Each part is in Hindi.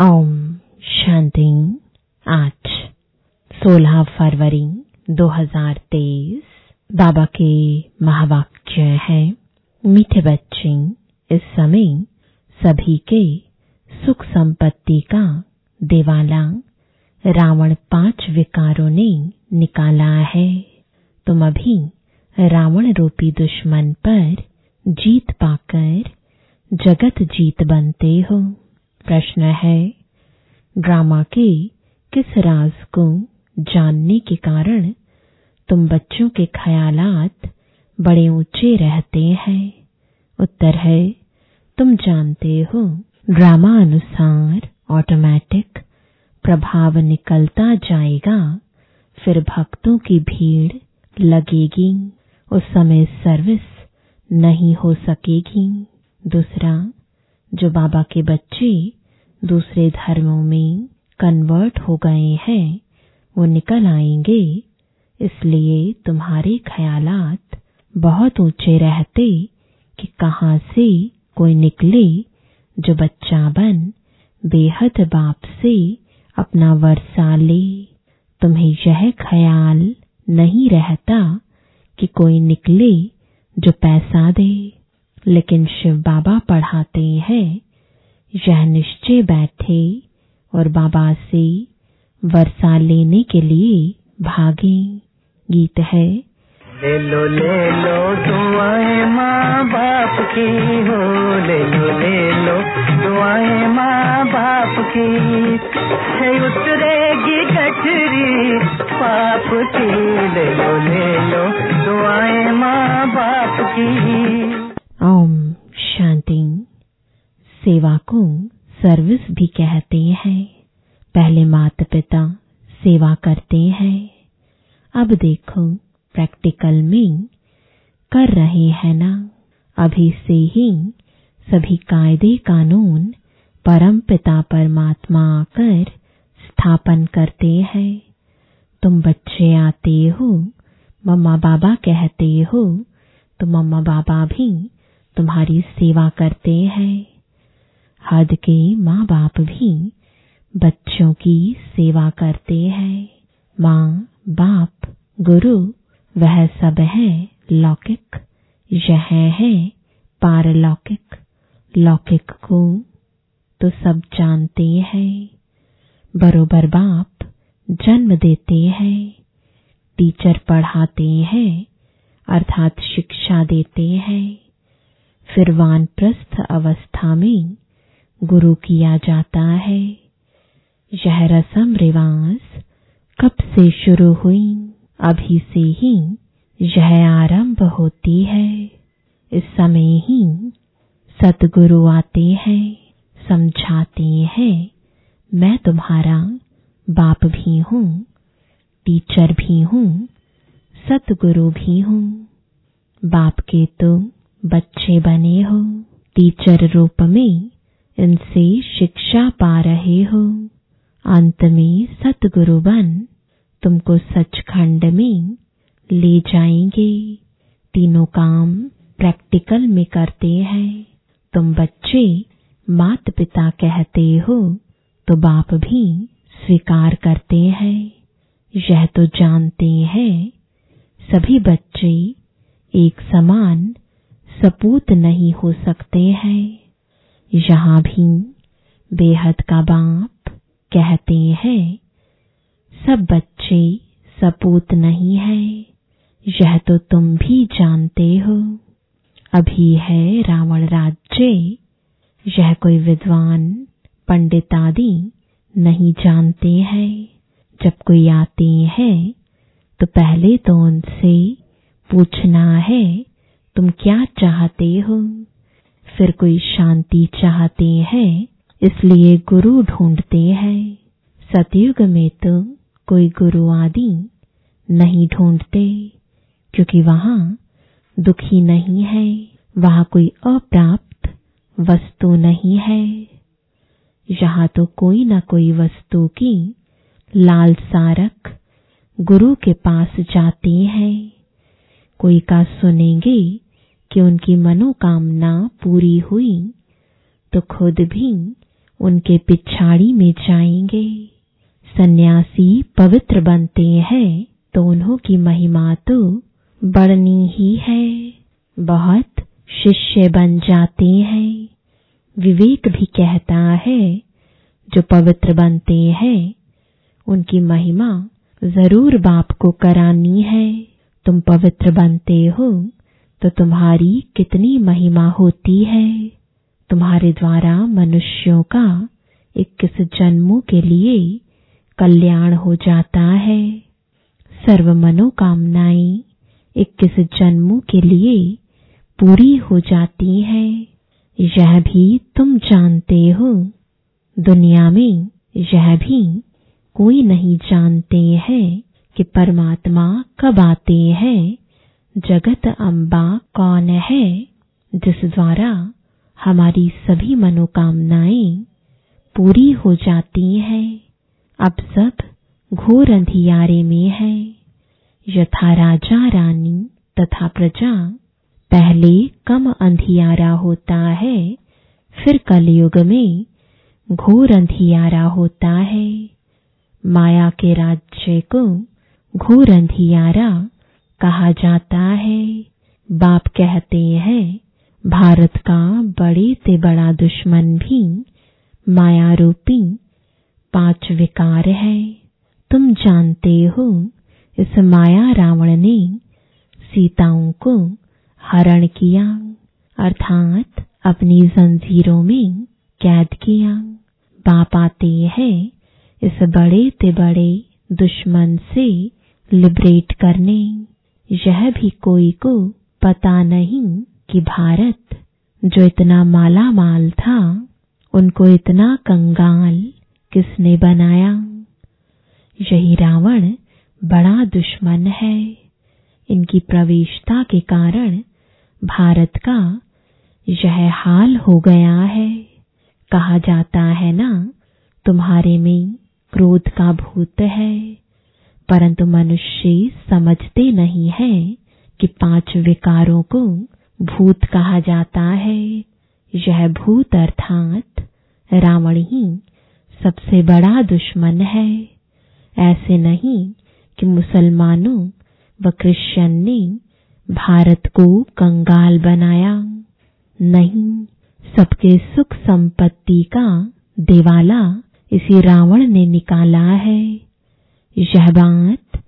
ओम शांति आज 16 फरवरी 2023 बाबा के महावाक्य है, मीठे बच्चे, इस समय सभी के सुख संपत्ति का देवाला। रावण पाँच विकारों ने निकाला है। तुम अभी रावण रूपी दुश्मन पर जीत पाकर जगत जीत बनते हो। प्रश्न है। ड्रामा के किस राज को जानने के कारण तुम बच्चों के ख्यालात बड़े ऊँचे रहते हैं? उत्तर है, तुम जानते हो, ड्रामा अनुसार ऑटोमेटिक प्रभाव निकलता जाएगा, फिर भक्तों की भीड़ लगेगी, उस समय सर्विस नहीं हो सकेगी। दूसरा, जो बाबा के बच्चे दूसरे धर्मों में कन्वर्ट हो गए हैं, वो निकल आएँगे। इसलिए तुम्हारे ख्यालात बहुत ऊँचे रहते कि कहाँ से कोई निकले जो बच्चा बन, बेहद बाप से अपना वर्षा ले। तुम्हें यह ख्याल नहीं रहता कि कोई निकले जो पैसा दे। लेकिन शिव बाबा पढ़ाते हैं यह निश्चय बैठे और बाबा से वर्षा लेने के लिए भागे। गीत है। ले लो ले लो दुआएँ माँ बाप की हो। ले लो ले लो दुआएँ माँ बाप की। है उतरेगी कठरी पाप की। ले लो ले लो दुआएँ माँ बाप की। ओम शांति। सेवा को सर्विस भी कहते हैं। पहले माता पिता सेवा करते हैं। अब देखो, प्रैक्टिकल में कर रहे हैं ना? अभी से ही सभी कायदे कानून परम पिता परमात्मा आकर स्थापन करते हैं। तुम बच्चे आते हो मम्मा बाबा कहते हो तो मम्मा बाबा भी तुम्हारी सेवा करते हैं। हद के माँ बाप भी बच्चों की सेवा करते हैं। माँ, बाप, गुरु, वह सब है। लौकिक यह है पारलौकिक। लौकिक को तो सब जानते हैं। बरोबर बाप जन्म देते हैं। टीचर पढ़ाते हैं, अर्थात शिक्षा देते हैं। फिर वानप्रस्थ अवस्था में गुरु किया जाता है। यह रसम रिवाज कब से शुरू हुई, अभी से ही यह आरंभ होती है। इस समय ही सतगुरु आते हैं, समझाते हैं, मैं तुम्हारा बाप भी हूँ, टीचर भी हूँ, सतगुरु भी हूँ। बाप के तुम बच्चे बने हो, टीचर रूप में इनसे शिक्षा पा रहे हो। अंत में सतगुरु बन, तुमको सचखंड में ले जाएँगे। तीनों काम प्रैक्टिकल में करते हैं। तुम बच्चे मात पिता कहते हो तो बाप भी स्वीकार करते हैं। यह तो जानते हैं, सभी बच्चे एक समान सपूत नहीं हो सकते हैं। यहाँ भी बेहद का बाप कहते हैं, सब बच्चे सपूत नहीं है, यह तो तुम भी जानते हो। अभी है रावण राज्य, यह कोई विद्वान पंडित आदि नहीं जानते हैं। जब कोई आते हैं तो पहले तो उनसे पूछना है, तुम क्या चाहते हो? फिर कोई शांति चाहते हैं, इसलिए गुरु ढूंढते हैं। सतयुग में तो कोई गुरु आदि नहीं ढूंढते, क्योंकि वहाँ दुखी नहीं है, वहाँ कोई अप्राप्त वस्तु नहीं है। यहाँ तो कोई न कोई वस्तु की लालसा रख गुरु के पास जाते हैं। कोई का सुनेंगे कि उनकी मनोकामना पूरी हुई तो खुद भी उनके पिछाड़ी में जाएँगे। सन्यासी पवित्र बनते हैं तो उन्हों की महिमा तो बढ़नी ही है। बहुत शिष्य बन जाते हैं। विवेक भी कहता है, जो पवित्र बनते हैं, उनकी महिमा ज़रूर बाप को करानी है। तुम पवित्र बनते हो तो तुम्हारी कितनी महिमा होती है। तुम्हारे द्वारा मनुष्यों का इक्कीस जन्मों के लिए कल्याण हो जाता है। सर्व मनोकामनाएँ इक्कीस जन्मों के लिए पूरी हो जाती है। यह भी तुम जानते हो। दुनिया में यह भी कोई नहीं जानते हैं कि परमात्मा कब आते हैं। जगत अम्बा कौन है, जिस द्वारा हमारी सभी मनोकामनाएँ पूरी हो जाती हैं। अब सब घोर अंधियारे में है। यथा राजा रानी तथा प्रजा, पहले कम अंधियारा होता है, फिर कलयुग में घोर अंधियारा होता है। माया के राज्य को घोर अंधियारा कहा जाता है। बाप कहते हैं, भारत का बड़े से बड़ा दुश्मन भी माया रूपी पाँच विकार है। तुम जानते हो, इस माया रावण ने सीताओं को हरण किया, अर्थात अपनी जंजीरों में कैद किया। बाप आते हैं, इस बड़े ते बड़े दुश्मन से लिबरेट करने। यह भी कोई को पता नहीं कि भारत जो इतना माला माल था, उनको इतना कंगाल किसने बनाया? यही रावण बड़ा दुश्मन है। इनकी प्रवेशता के कारण भारत का यह हाल हो गया है। कहा जाता है ना, तुम्हारे में क्रोध का भूत है। परंतु मनुष्य समझते नहीं है कि पाँच विकारों को भूत कहा जाता है। यह भूत अर्थात रावण ही सबसे बड़ा दुश्मन है। ऐसे नहीं कि मुसलमानों व क्रिश्चियन ने भारत को कंगाल बनाया। नहीं, सबके सुख संपत्ति का देवाला इसी रावण ने निकाला है। यह बात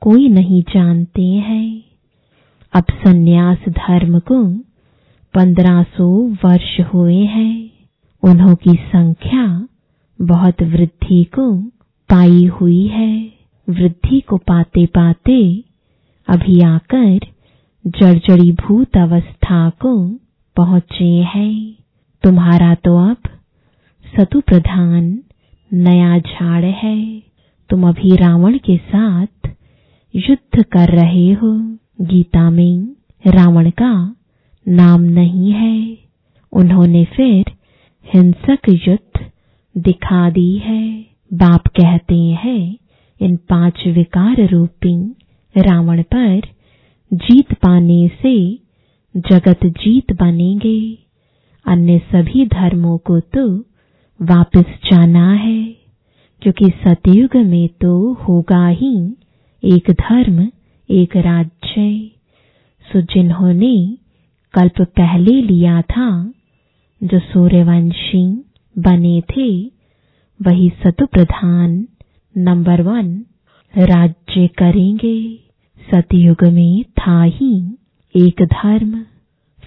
कोई नहीं जानते हैं। अब सन्यास धर्म को पंद्रह सौ वर्ष हुए हैं। उन्हों की संख्या बहुत वृद्धि को पाई हुई है। वृद्धि को पाते पाते अभी आकर जर्जरी भूत अवस्था को पहुँचे हैं। तुम्हारा तो अब सतु प्रधान नया झाड़ है। तुम अभी रावण के साथ युद्ध कर रहे हो। गीता में रावण का नाम नहीं है। उन्होंने फिर हिंसक युद्ध दिखा दी है। बाप कहते हैं, इन पाँच विकार रूपी रावण पर जीत पाने से जगत जीत बनेंगे। अन्य सभी धर्मों को तो वापस जाना है। क्योंकि सतयुग में तो होगा ही एक धर्म, एक राज्य। सो जिन्होंने कल्प पहले लिया था, जो सूर्यवंशी बने थे, वही सतु प्रधान नंबर वन राज्य करेंगे। सतयुग में था ही एक धर्म।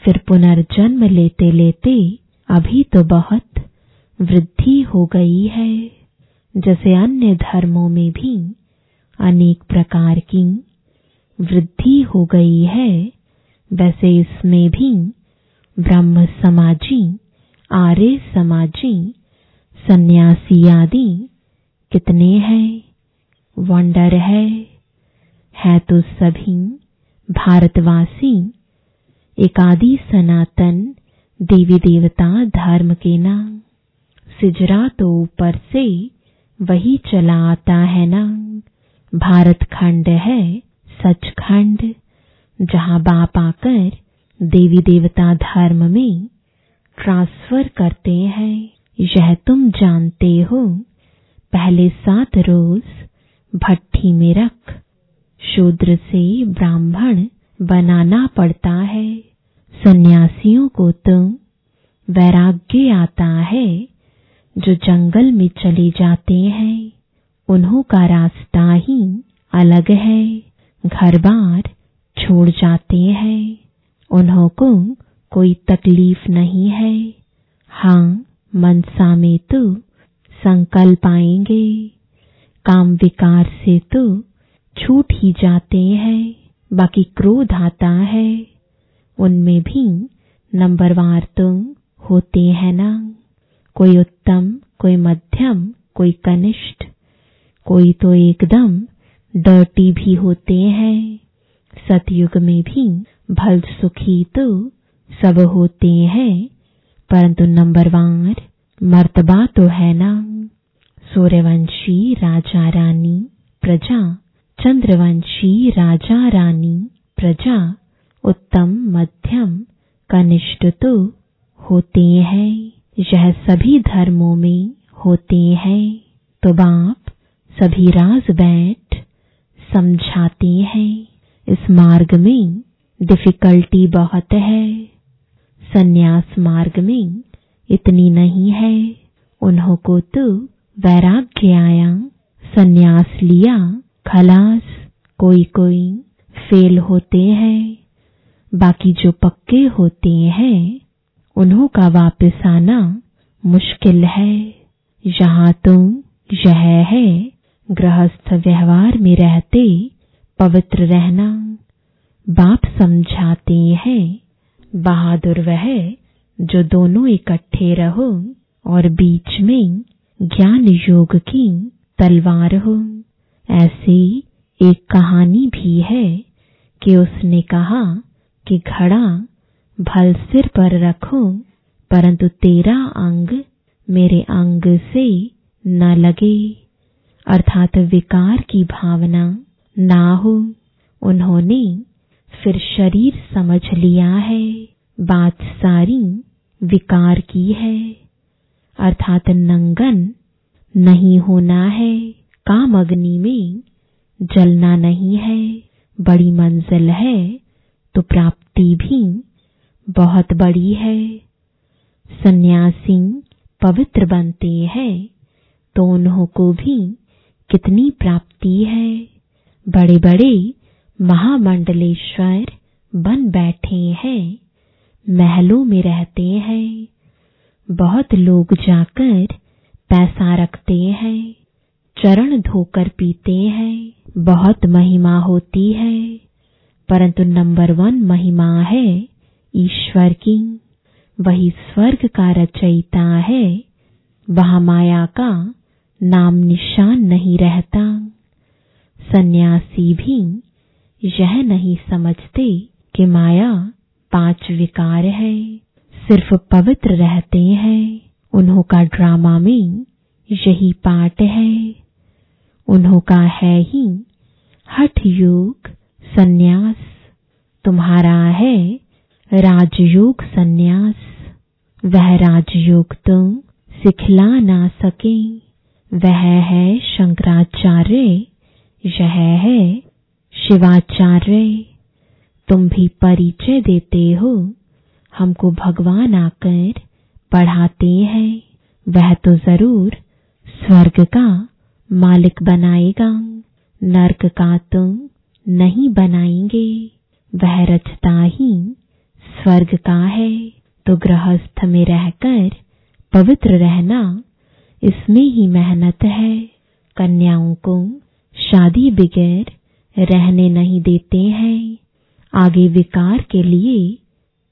फिर पुनर्जन्म लेते लेते अभी तो बहुत वृद्धि हो गई है। जैसे अन्य धर्मों में भी अनेक प्रकार की वृद्धि हो गई है, वैसे इसमें भी ब्रह्म समाजी, आर्य समाजी, सन्यासी आदि कितने हैं? वंडर है। है तो सभी भारतवासी, एकादि सनातन देवी देवता धर्म के नाम। सिजरा तो ऊपर से वही चला आता है ना भारत खंड है, सचखंड। जहाँ बाप आकर देवी देवता धर्म में ट्रांसफ़र करते हैं, यह तुम जानते हो। पहले सात रोज भट्टी में रख, शूद्र से ब्राह्मण बनाना पड़ता है। सन्यासियों को तो वैराग्य आता है जो जंगल में चले जाते हैं, उन्हों का रास्ता ही अलग है। घर बार छोड़ जाते हैं, उन्हों को कोई तकलीफ़ नहीं है। हाँ मनसा में तो संकल्प आएँगे। काम विकार से तो छूट ही जाते हैं, बाकी क्रोध आता है। उनमें भी नंबरवार तो होते हैं ना। कोई उत्तम, कोई मध्यम, कोई कनिष्ठ, कोई तो एकदम डर्टी भी होते हैं। सतयुग में भी भल सुखी तो सब होते हैं, परंतु नंबरवार मर्तबा तो है ना। सूर्यवंशी राजा रानी, प्रजा चंद्रवंशी राजा रानी, प्रजा उत्तम, मध्यम, कनिष्ठ तो होते हैं। यह सभी धर्मों में होते हैं तो बाप सभी राज बैठ समझाते हैं। इस मार्ग में डिफिकल्टी बहुत है। सन्यास मार्ग में इतनी नहीं है। उन्हों को तो वैराग्य आया। सन्यास लिया, खलास कोई कोई फेल होते हैं। बाकी जो पक्के होते हैं उन्हों का वापस आना मुश्किल है। यहाँ तो यह है, गृहस्थ व्यवहार में रहते पवित्र रहना। बाप समझाते हैं, बहादुर वह जो दोनों इकट्ठे रहो और बीच में ज्ञान योग की तलवार हो। ऐसी एक कहानी भी है कि उसने कहा कि घड़ा भल सिर पर रखो, परंतु तेरा अंग मेरे अंग से न लगे। अर्थात विकार की भावना ना हो, उन्होंने फिर शरीर समझ लिया है। बात सारी विकार की है। अर्थात नंगन नहीं होना है। काम अग्नि में जलना नहीं है। बड़ी मंजिल है तो प्राप्ति भी बहुत बड़ी है। सन्यासी पवित्र बनते हैं। तो उन्हों को भी कितनी प्राप्ति है। बड़े बड़े महामंडलेश्वर बन बैठे हैं। महलों में रहते हैं। बहुत लोग जाकर पैसा रखते हैं। चरण धोकर पीते हैं। बहुत महिमा होती है। परंतु नंबर वन महिमा है। ईश्वर की। वही स्वर्ग का रचयिता है। वहाँ माया का नाम निशान नहीं रहता। सन्यासी भी यह नहीं समझते कि माया पाँच विकार है। सिर्फ़ पवित्र रहते हैं। उन्हों का ड्रामा में यही पाठ है। उन्हों का है ही हठ योग संन्यास। तुम्हारा है राजयोग संन्यास, वह राजयोग तुम सिखला ना सके। वह है शंकराचार्य, यह है शिवाचार्य। तुम भी परिचय देते हो, हमको भगवान आकर पढ़ाते हैं। वह तो ज़रूर स्वर्ग का मालिक बनाएगा। नरक का तुम नहीं बनाएँगे। वह रचता ही स्वर्ग का है? तो गृहस्थ में रहकर पवित्र रहना, इसमें ही मेहनत है। कन्याओं को शादी बगैर रहने नहीं देते हैं। आगे विकार के लिए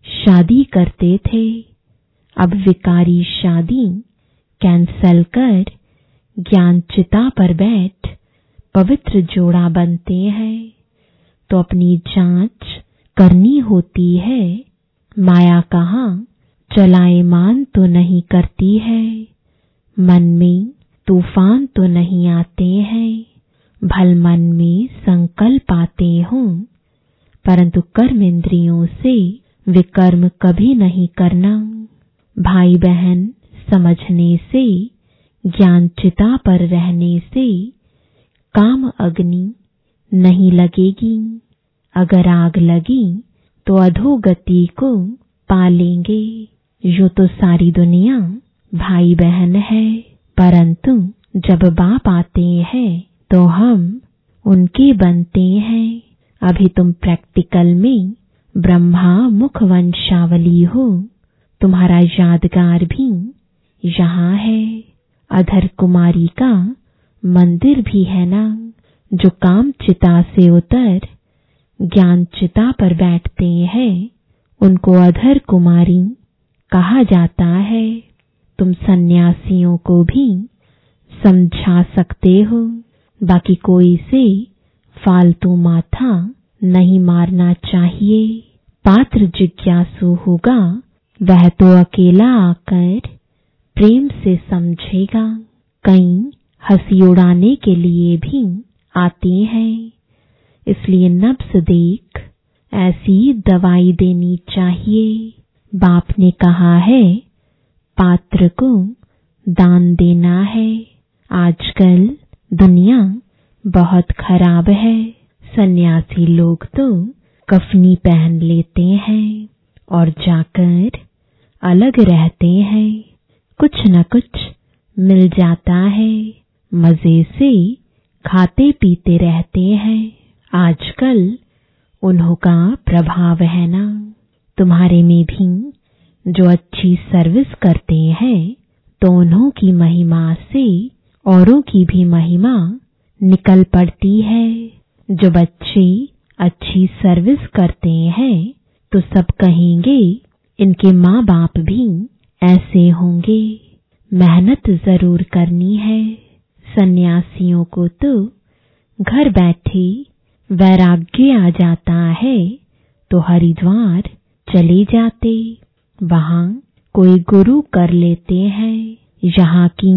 शादी करते थे। अब विकारी शादी कैंसल कर ज्ञान चिता पर बैठ पवित्र जोड़ा बनते हैं। तो अपनी जाँच करनी होती है माया कहाँ चलाए मान तो नहीं करती है। मन में तूफ़ान तो नहीं आते हैं। भल मन में संकल्प आते हों। परंतु कर्म इंद्रियों से विकर्म कभी नहीं करना। भाई बहन समझने से ज्ञान चिता पर रहने से काम अग्नि नहीं लगेगी। अगर आग लगी तो अधोगति को पालेंगे। यो तो सारी दुनिया भाई बहन है, परंतु जब बाप आते हैं तो हम उनके बनते हैं। अभी तुम प्रैक्टिकल में ब्रह्मा मुख वंशावली हो, तुम्हारा यादगार भी यहाँ है। अधर कुमारी का मंदिर भी है ना, जो काम चिता से उतर ज्ञान चिता पर बैठते हैं। उनको अधर कुमारी कहा जाता है। तुम सन्यासियों को भी समझा सकते हो। बाकी कोई से फालतू माथा नहीं मारना चाहिए। पात्र जिज्ञासु होगा, वह तो अकेला आकर प्रेम से समझेगा। कई हँसी उड़ाने के लिए भी आते हैं। इसलिए नब्स देख, ऐसी दवाई देनी चाहिए। बाप ने कहा है, पात्र को दान देना है। आजकल दुनिया बहुत खराब है। सन्यासी लोग तो कफनी पहन लेते हैं और जाकर अलग रहते हैं। कुछ न कुछ मिल जाता है। मज़े से खाते पीते रहते हैं। आजकल उन्हों का प्रभाव है ना। तुम्हारे में भी जो अच्छी सर्विस करते हैं तो उन्हों की महिमा से औरों की भी महिमा निकल पड़ती है। जो बच्चे अच्छी सर्विस करते हैं तो सब कहेंगे, इनके माँ बाप भी ऐसे होंगे। मेहनत ज़रूर करनी है। सन्यासियों को तो घर बैठे वैराग्य आ जाता है तो हरिद्वार चले जाते। वहाँ कोई गुरु कर लेते हैं, यहाँ की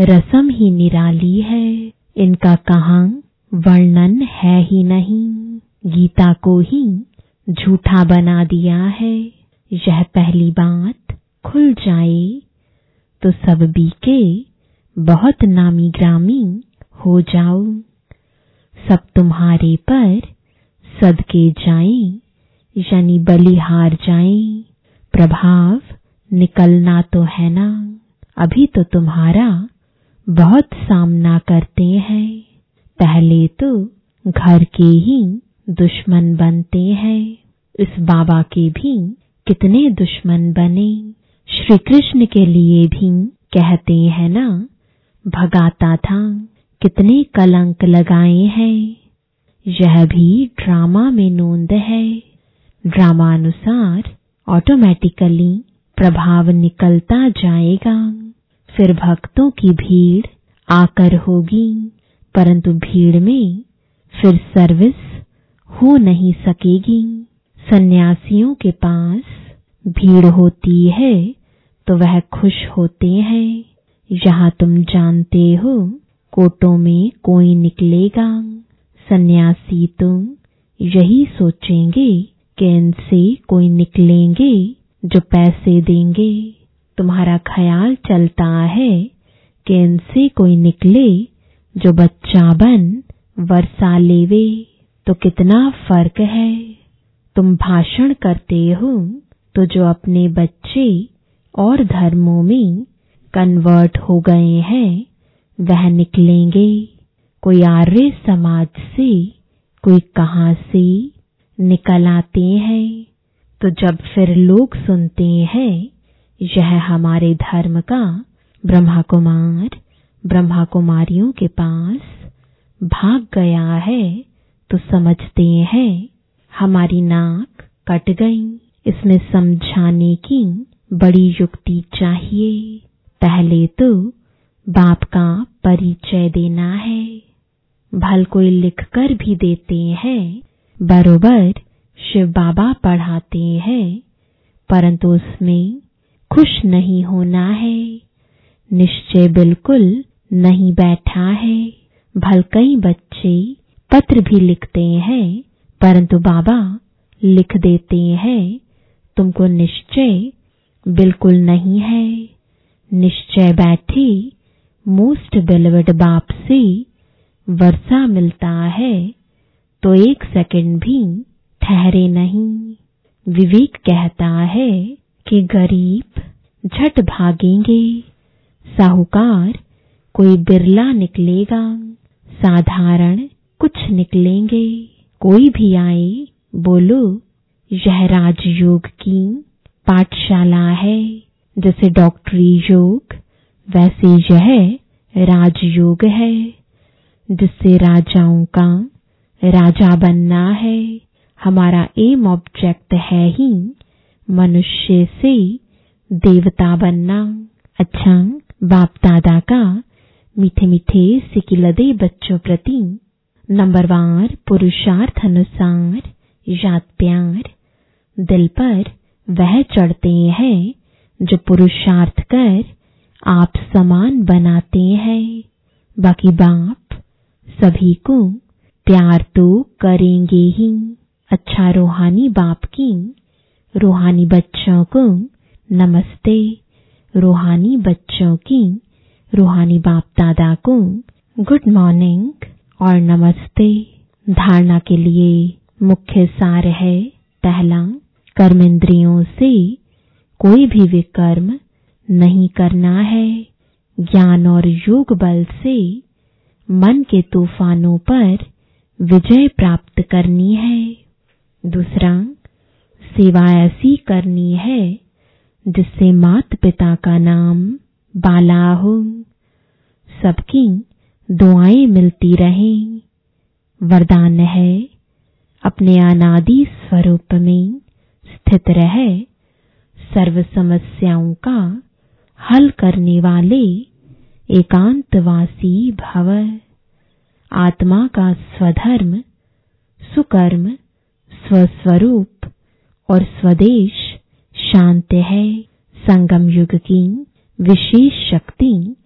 रसम ही निराली है। इनका कहाँ वर्णन है ही नहीं। गीता को ही झूठा बना दिया है। यह पहली बात खुल जाए तो सब बीके बहुत नामी ग्रामी हो जाओ सब तुम्हारे पर सदके जाएँ, यानी बलिहार जाएँ। प्रभाव निकलना तो है ना। अभी तो तुम्हारा बहुत सामना करते हैं। पहले तो घर के ही दुश्मन बनते हैं। इस बाबा के भी कितने दुश्मन बने। श्री कृष्ण के लिए भी कहते हैं ना, भगाता था। कितने कलंक लगाए हैं। यह भी ड्रामा में नोंद है। ड्रामानुसार ऑटोमेटिकली प्रभाव निकलता जाएगा। फिर भक्तों की भीड़ आकर होगी, परंतु भीड़ में फिर सर्विस हो नहीं सकेगी। सन्यासियों के पास भीड़ होती है तो वह खुश होते हैं। यहाँ तुम जानते हो कोटों में कोई निकलेगा। सन्यासी तुम यही सोचेंगे कि इनसे कोई निकलेंगे जो पैसे देंगे। तुम्हारा ख्याल चलता है कि इनसे कोई निकले जो बच्चा बन, वर्षा लेवे तो कितना फ़र्क है? तुम भाषण करते हो तो जो अपने बच्चे और धर्मों में कन्वर्ट हो गए हैं वह निकलेंगे। कोई आर्य समाज से, कोई कहाँ से निकल आते हैं। तो जब फिर लोग सुनते हैं, यह हमारे धर्म का ब्रह्मा कुमार ब्रह्मा कुमारियों के पास भाग गया है तो समझते हैं, हमारी नाक कट गई। इसमें समझाने की बड़ी युक्ति चाहिए। पहले तो बाप का परिचय देना है। भल कोई लिख कर भी देते हैं। बरोबर शिव बाबा पढ़ाते हैं। परंतु उसमें खुश नहीं होना है। निश्चय बिल्कुल नहीं बैठा है। भल कई बच्चे पत्र भी लिखते हैं। परंतु बाबा लिख देते हैं। तुमको निश्चय बिल्कुल नहीं है। निश्चय बैठे मोस्ट बेलवड बाप से वर्षा मिलता है तो एक सेकंड भी ठहरे नहीं। विवेक कहता है कि गरीब झट भागेंगे। साहूकार, कोई बिरला निकलेगा। साधारण कुछ निकलेंगे। कोई भी आए, बोलो, यह राजयोग की पाठशाला है, जैसे डॉक्टरी योग वैसे यह राजयोग है, जिससे राजाओं का राजा बनना है। हमारा एम ऑब्जेक्ट है ही मनुष्य से देवता बनना। अच्छा बाप दादा का मीठे मीठे सिकिलदे बच्चों प्रति नंबरवार पुरुषार्थ अनुसार याद प्यार दिल पर वह चढ़ते हैं जो पुरुषार्थ कर आप समान बनाते हैं। बाकी बाप सभी को प्यार तो करेंगे ही। अच्छा रूहानी बाप की, रूहानी बच्चों को नमस्ते। रूहानी बच्चों की, रूहानी बाप दादा को गुड मॉर्निंग और नमस्ते। धारणा के लिए मुख्य सार है पहला कर्मेंद्रियों से कोई भी विकर्म नहीं करना है। ज्ञान और योग बल से मन के तूफानों पर विजय प्राप्त करनी है। दूसरा, सेवा ऐसी करनी है जिससे मात पिता का नाम बाला हो। सबकी दुआएँ मिलती रहें। वरदान है अपने अनादि स्वरूप में स्थित रहे। सर्व समस्याओं का हल करने वाले एकांतवासी भव। आत्मा का स्वधर्म, सुकर्म, स्वस्वरूप और स्वदेश शांत है। संगम युग की विशेष शक्ति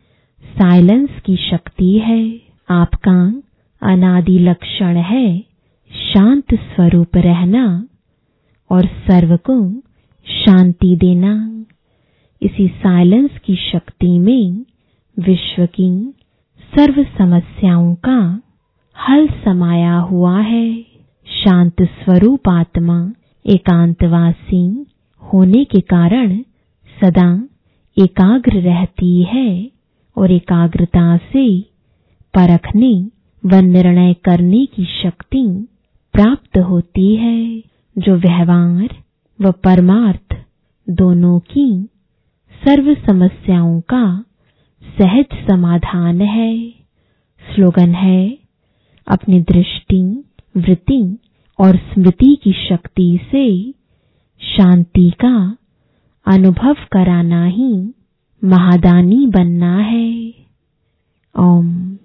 साइलेंस की शक्ति है। आपका अनादि लक्षण है शांत स्वरूप रहना और सर्व को शांति देना। इसी साइलेंस की शक्ति में विश्व की सर्व समस्याओं का हल समाया हुआ है। शांत स्वरूप आत्मा एकांतवासी होने के कारण सदा एकाग्र रहती है और एकाग्रता से परखने व निर्णय करने की शक्ति प्राप्त होती है, जो व्यवहार व परमार्थ दोनों की सर्व समस्याओं का सहज समाधान है। स्लोगन है, अपनी दृष्टि, वृत्ति और स्मृति की शक्ति से शांति का अनुभव कराना ही महादानी बनना है। ओम